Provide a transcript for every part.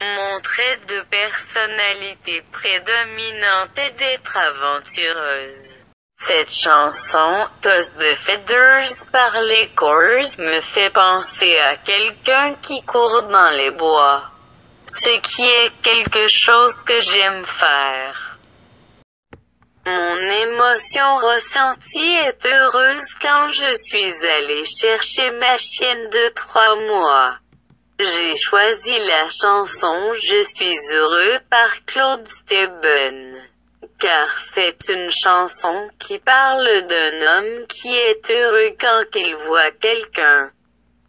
Mon trait de personnalité prédominante est d'être aventureuse. Cette chanson, Toss the Feathers par les Coors, me fait penser à quelqu'un qui court dans les bois. Ce qui est quelque chose que j'aime faire. Mon émotion ressentie est heureuse quand je suis allée chercher ma chienne de trois mois. J'ai choisi la chanson Je suis heureux par Claude Steben. Car c'est une chanson qui parle d'un homme qui est heureux quand il voit quelqu'un.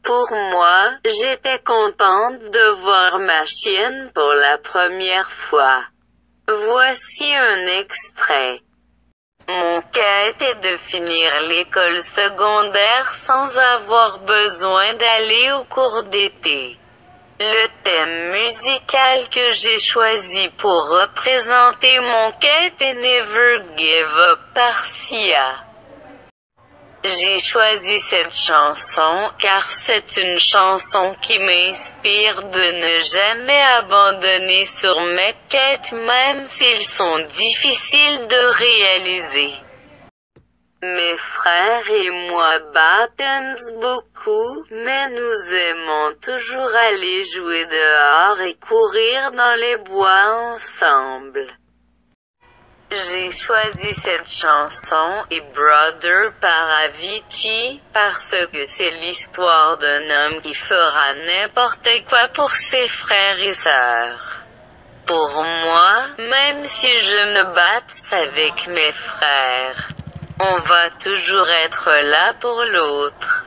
Pour moi, j'étais contente de voir ma chienne pour la première fois. Voici un extrait. Mon quête est de finir l'école secondaire sans avoir besoin d'aller au cours d'été. Le thème musical que j'ai choisi pour représenter mon quête est Never Give Up par Sia. J'ai choisi cette chanson car c'est une chanson qui m'inspire de ne jamais abandonner sur mes quêtes même s'ils sont difficiles de réaliser. Mes frères et moi battons beaucoup, mais nous aimons toujours aller jouer dehors et courir dans les bois ensemble. J'ai choisi cette chanson et Brother par Avicii parce que c'est l'histoire d'un homme qui fera n'importe quoi pour ses frères et sœurs. Pour moi, même si je me batte avec mes frères, on va toujours être là pour l'autre.